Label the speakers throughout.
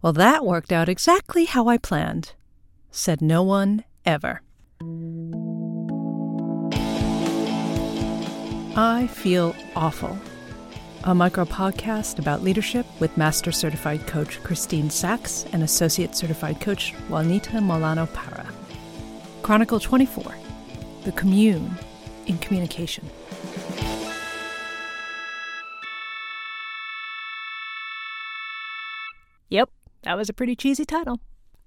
Speaker 1: Well, that worked out exactly how I planned, said no one ever. I Feel Awful, a micro podcast about leadership with Master Certified Coach Christine Sachs and Associate Certified Coach Juanita Molano Parra. Chronicle 24 The Commune in Communication. Yep, that was a pretty cheesy title.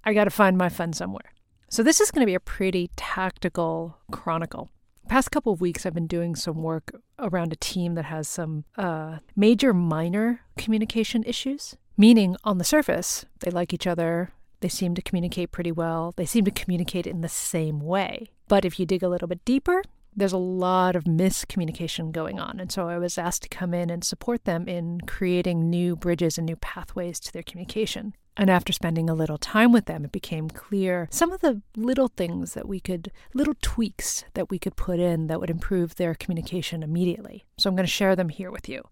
Speaker 1: I gotta find my fun somewhere. So, this is gonna be a pretty tactical chronicle past couple of weeks i've been doing some work around a team that has some uh, major minor communication issues meaning on the surface they like each other they seem to communicate pretty well they seem to communicate in the same way but if you dig a little bit deeper there's a lot of miscommunication going on. And so I was asked to come in and support them in creating new bridges and new pathways to their communication. And after spending a little time with them, it became clear some of the little things that we could, little tweaks that we could put in that would improve their communication immediately. So I'm going to share them here with you.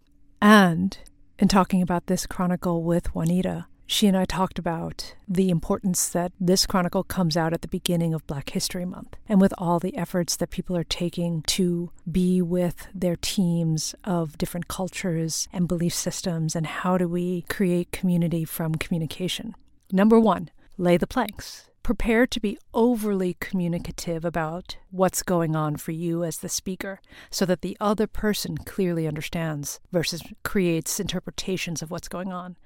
Speaker 1: And in talking about this chronicle with Juanita, she and I talked about the importance that this chronicle comes out at the beginning of Black History Month and with all the efforts that people are taking to be with their teams of different cultures and belief systems and how do we create community from communication. Number one, lay the planks. Prepare to be overly communicative about what's going on for you as the speaker so that the other person clearly understands versus creates interpretations of what's going on.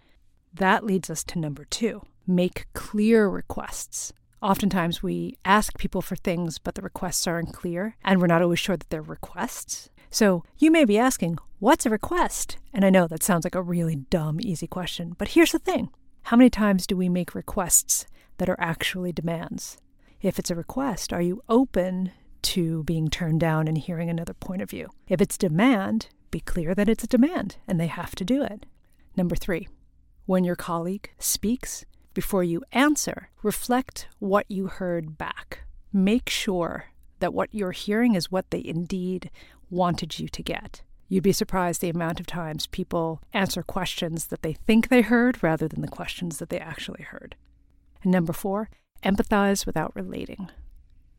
Speaker 1: That leads us to number two make clear requests. Oftentimes, we ask people for things, but the requests are unclear, and we're not always sure that they're requests. So, you may be asking, What's a request? And I know that sounds like a really dumb, easy question, but here's the thing How many times do we make requests that are actually demands? If it's a request, are you open to being turned down and hearing another point of view? If it's demand, be clear that it's a demand and they have to do it. Number three, when your colleague speaks, before you answer, reflect what you heard back. Make sure that what you're hearing is what they indeed wanted you to get. You'd be surprised the amount of times people answer questions that they think they heard rather than the questions that they actually heard. And number four, empathize without relating.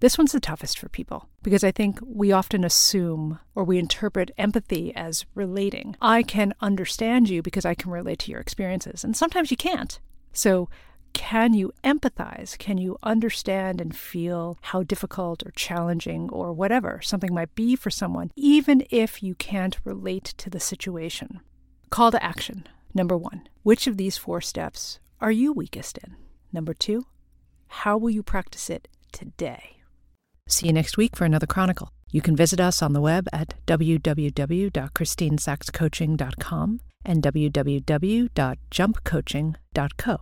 Speaker 1: This one's the toughest for people because I think we often assume or we interpret empathy as relating. I can understand you because I can relate to your experiences, and sometimes you can't. So, can you empathize? Can you understand and feel how difficult or challenging or whatever something might be for someone, even if you can't relate to the situation? Call to action. Number one, which of these four steps are you weakest in? Number two, how will you practice it today? See you next week for another Chronicle. You can visit us on the web at www.christinesachscoaching.com and www.jumpcoaching.co.